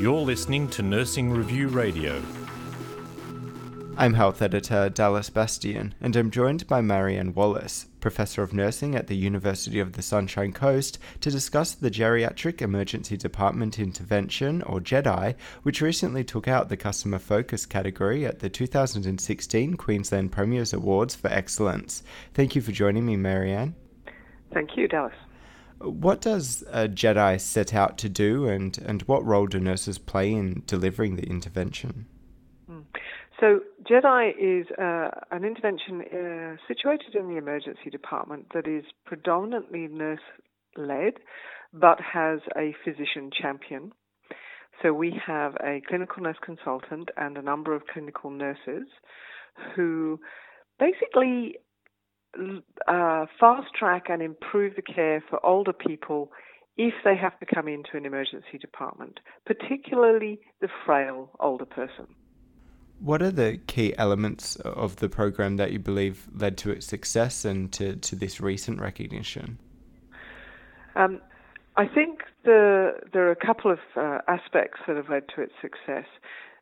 You're listening to Nursing Review Radio. I'm Health Editor Dallas Bastian, and I'm joined by Marianne Wallis, Professor of Nursing at the University of the Sunshine Coast, to discuss the Geriatric Emergency Department Intervention, or GEDI, which recently took out the Customer Focus category at the 2016 Queensland Premiers Awards for Excellence. Thank you for joining me, Marianne. Thank you, Dallas. What does a GEDI set out to do, and, and what role do nurses play in delivering the intervention? Hmm. So, GEDI is uh, an intervention uh, situated in the emergency department that is predominantly nurse led but has a physician champion. So, we have a clinical nurse consultant and a number of clinical nurses who basically uh, fast track and improve the care for older people if they have to come into an emergency department, particularly the frail older person. What are the key elements of the program that you believe led to its success and to, to this recent recognition? Um, I think the, there are a couple of uh, aspects that have led to its success.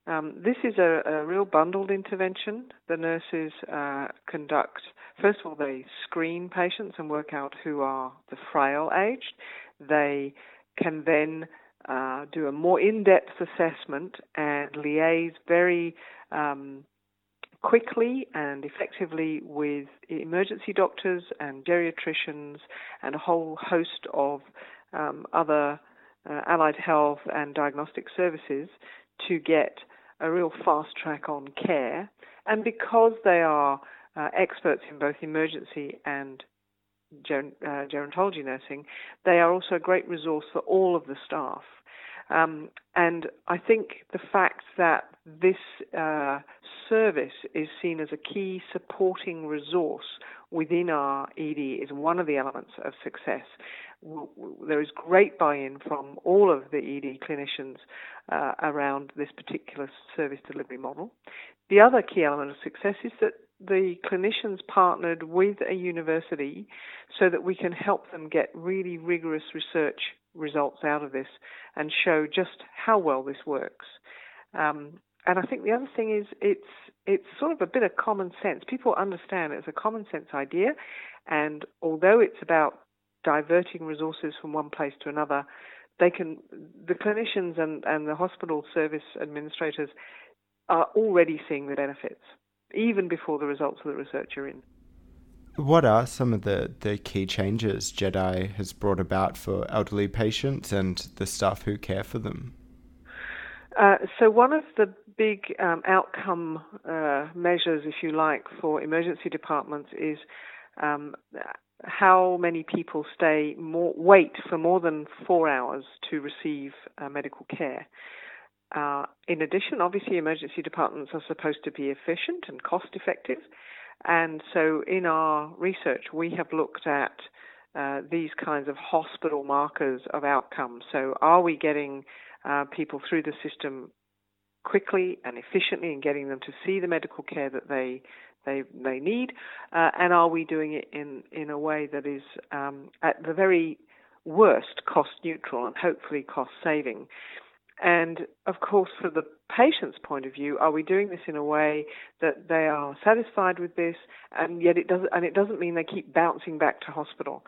Um, this is a, a, real bundled intervention. The nurses uh, conduct, first of all, they screen patients and work out who are the frail aged. They can then uh, do a more in depth assessment and liaise very um, quickly and effectively with emergency doctors and geriatricians and a whole host of um, other uh, allied health and diagnostic services to get a real fast track on care. And because they are uh, experts in both emergency and ger- uh, gerontology nursing, they are also a great resource for all of the staff. Um, and I think the fact that this uh, service is seen as a key supporting resource within our ED is one of the elements of success. There is great buy in from all of the ED clinicians uh, around this particular service delivery model. The other key element of success is that the clinicians partnered with a university so that we can help them get really rigorous research results out of this and show just how well this works. Um, and I think the other thing is it's it's sort of a bit of common sense. People understand it's a common sense idea, and although it's about diverting resources from one place to another, they can the clinicians and, and the hospital service administrators are already seeing the benefits even before the results of the research are in. What are some of the, the key changes GEDI has brought about for elderly patients and the staff who care for them? Uh, so, one of the big um, outcome uh, measures, if you like, for emergency departments is um, how many people stay more wait for more than four hours to receive uh, medical care. Uh, in addition, obviously, emergency departments are supposed to be efficient and cost effective. And so, in our research, we have looked at uh, these kinds of hospital markers of outcome. So, are we getting uh, people through the system quickly and efficiently and getting them to see the medical care that they they they need, uh, and are we doing it in in a way that is um, at the very worst cost neutral and hopefully cost saving? And of course, for the patient's point of view, are we doing this in a way that they are satisfied with this, and yet it doesn't, and it doesn't mean they keep bouncing back to hospital.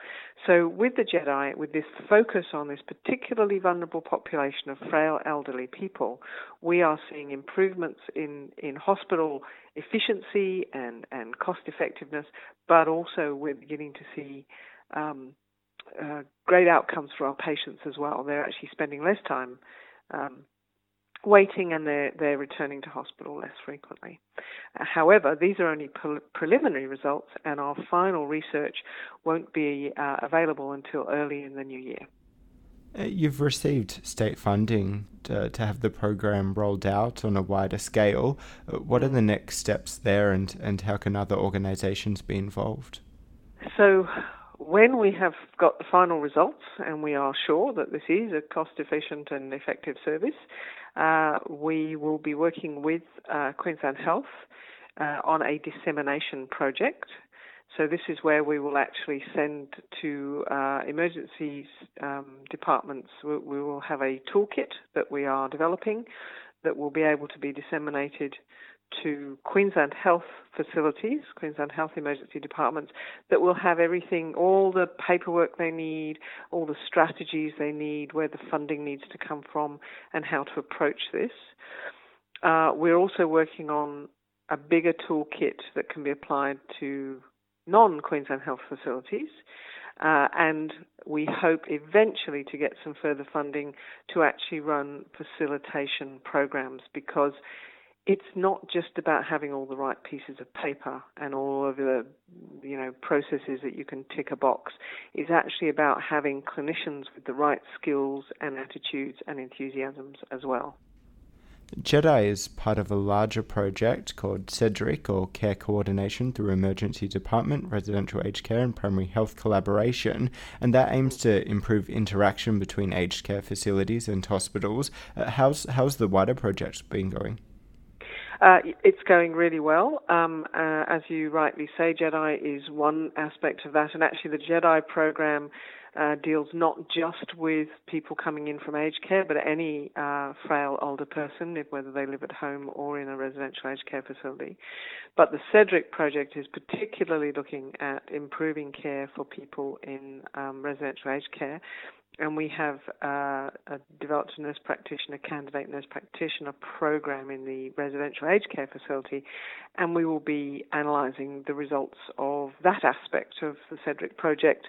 So, with the GEDI, with this focus on this particularly vulnerable population of frail elderly people, we are seeing improvements in in hospital efficiency and and cost effectiveness, but also we're beginning to see. Um, uh, great outcomes for our patients as well. They're actually spending less time um, waiting and they're, they're returning to hospital less frequently. Uh, however, these are only pre- preliminary results, and our final research won't be uh, available until early in the new year. Uh, you've received state funding to, to, have the program rolled out on a wider scale. Uh, what are the next steps there, and, and how can other organisations be involved? So, when we have got the final results and we are sure that this is a cost efficient and effective service, uh, we will be working with uh, Queensland Health uh, on a dissemination project. So this is where we will actually send to uh, emergency um, departments. We, we will have a toolkit that we are developing that will be able to be disseminated to Queensland Health facilities, Queensland Health emergency departments, that will have everything, all the paperwork they need, all the strategies they need, where the funding needs to come from, and how to approach this. Uh, we're also working on a bigger toolkit that can be applied to non Queensland Health facilities. Uh, and we hope eventually to get some further funding to actually run facilitation programs because it's not just about having all the right pieces of paper and all of the you know processes that you can tick a box. It's actually about having clinicians with the right skills and attitudes and enthusiasms as well. GEDI is part of a larger project called CEDRIC, or Care Coordination through Emergency Department, Residential Aged Care, and Primary Health Collaboration, and that aims to improve interaction between aged care facilities and hospitals. Uh, how's, how's the wider project been going? Uh, it's going really well. Um, uh, as you rightly say, GEDI is one aspect of that, and actually, the GEDI program uh, deals not just with people coming in from aged care, but any uh, frail older person, whether they live at home or in a residential aged care facility. But the CEDRIC project is particularly looking at improving care for people in um, residential aged care and we have uh, developed a nurse practitioner, candidate nurse practitioner program in the residential aged care facility, and we will be analysing the results of that aspect of the CEDRIC project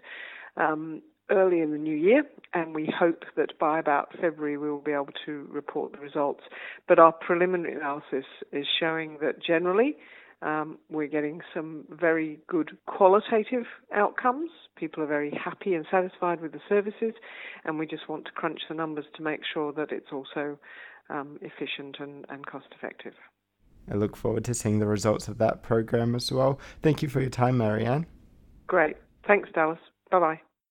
um, early in the new year, and we hope that by about February we will be able to report the results. But our preliminary analysis is showing that generally um, we're getting some very good qualitative outcomes. People are very happy and satisfied with the services, and we just want to crunch the numbers to make sure that it's also um, efficient and, and cost effective. I look forward to seeing the results of that program as well. Thank you for your time, Marianne. Great. Thanks, Dallas. Bye bye.